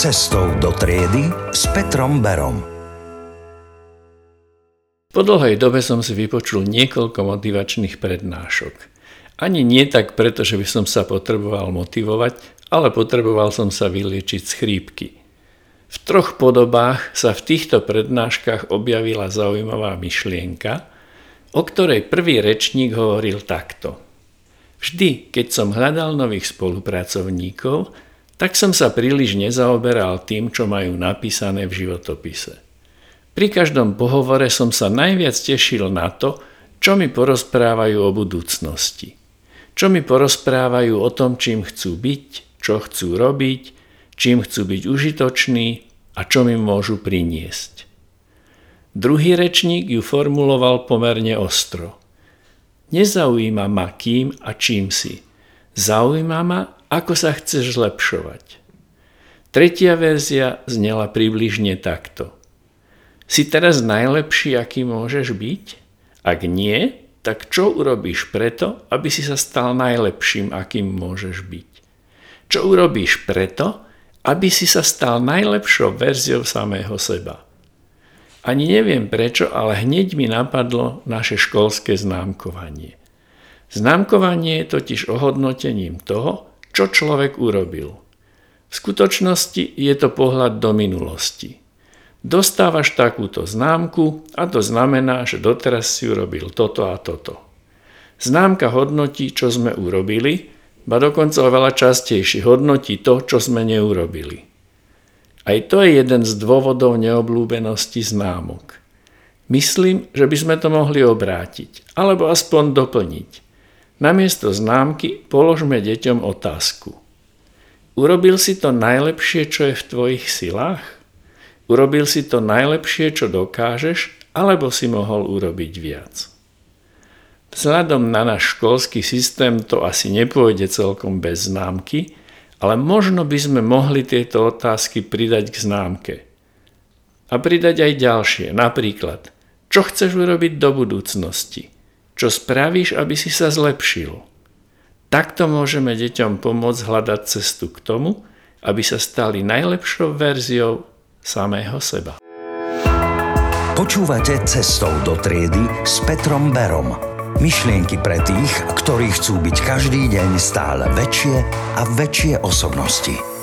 Cestou do triedy s Petrom Berom. Po dlhej dobe som si vypočul niekoľko motivačných prednášok. Ani nie tak preto, že by som sa potreboval motivovať, ale potreboval som sa vyliečiť z chrípky. V troch podobách sa v týchto prednáškach objavila zaujímavá myšlienka, o ktorej prvý rečník hovoril takto. Vždy, keď som hľadal nových spolupracovníkov, tak som sa príliš nezaoberal tým, čo majú napísané v životopise. Pri každom pohovore som sa najviac tešil na to, čo mi porozprávajú o budúcnosti. Čo mi porozprávajú o tom, čím chcú byť, čo chcú robiť, čím chcú byť užitoční a čo mi môžu priniesť. Druhý rečník ju formuloval pomerne ostro. Nezaujíma ma kým a čím si. Zaujíma ma, ako sa chceš zlepšovať. Tretia verzia znela približne takto. Si teraz najlepší, aký môžeš byť? Ak nie, tak čo urobíš preto, aby si sa stal najlepším, akým môžeš byť? Čo urobíš preto, aby si sa stal najlepšou verziou samého seba? Ani neviem prečo, ale hneď mi napadlo naše školské známkovanie. Známkovanie je totiž ohodnotením toho, čo človek urobil. V skutočnosti je to pohľad do minulosti. Dostávaš takúto známku a to znamená, že doteraz si urobil toto a toto. Známka hodnotí, čo sme urobili, ba dokonca oveľa častejšie hodnotí to, čo sme neurobili. Aj to je jeden z dôvodov neoblúbenosti známok. Myslím, že by sme to mohli obrátiť, alebo aspoň doplniť – Namiesto známky položme deťom otázku. Urobil si to najlepšie, čo je v tvojich silách? Urobil si to najlepšie, čo dokážeš, alebo si mohol urobiť viac? Vzhľadom na náš školský systém to asi nepôjde celkom bez známky, ale možno by sme mohli tieto otázky pridať k známke. A pridať aj ďalšie, napríklad, čo chceš urobiť do budúcnosti – čo spravíš, aby si sa zlepšil? Takto môžeme deťom pomôcť hľadať cestu k tomu, aby sa stali najlepšou verziou samého seba. Počúvate Cestou do triedy s Petrom Berom. Myšlienky pre tých, ktorí chcú byť každý deň stále väčšie a väčšie osobnosti.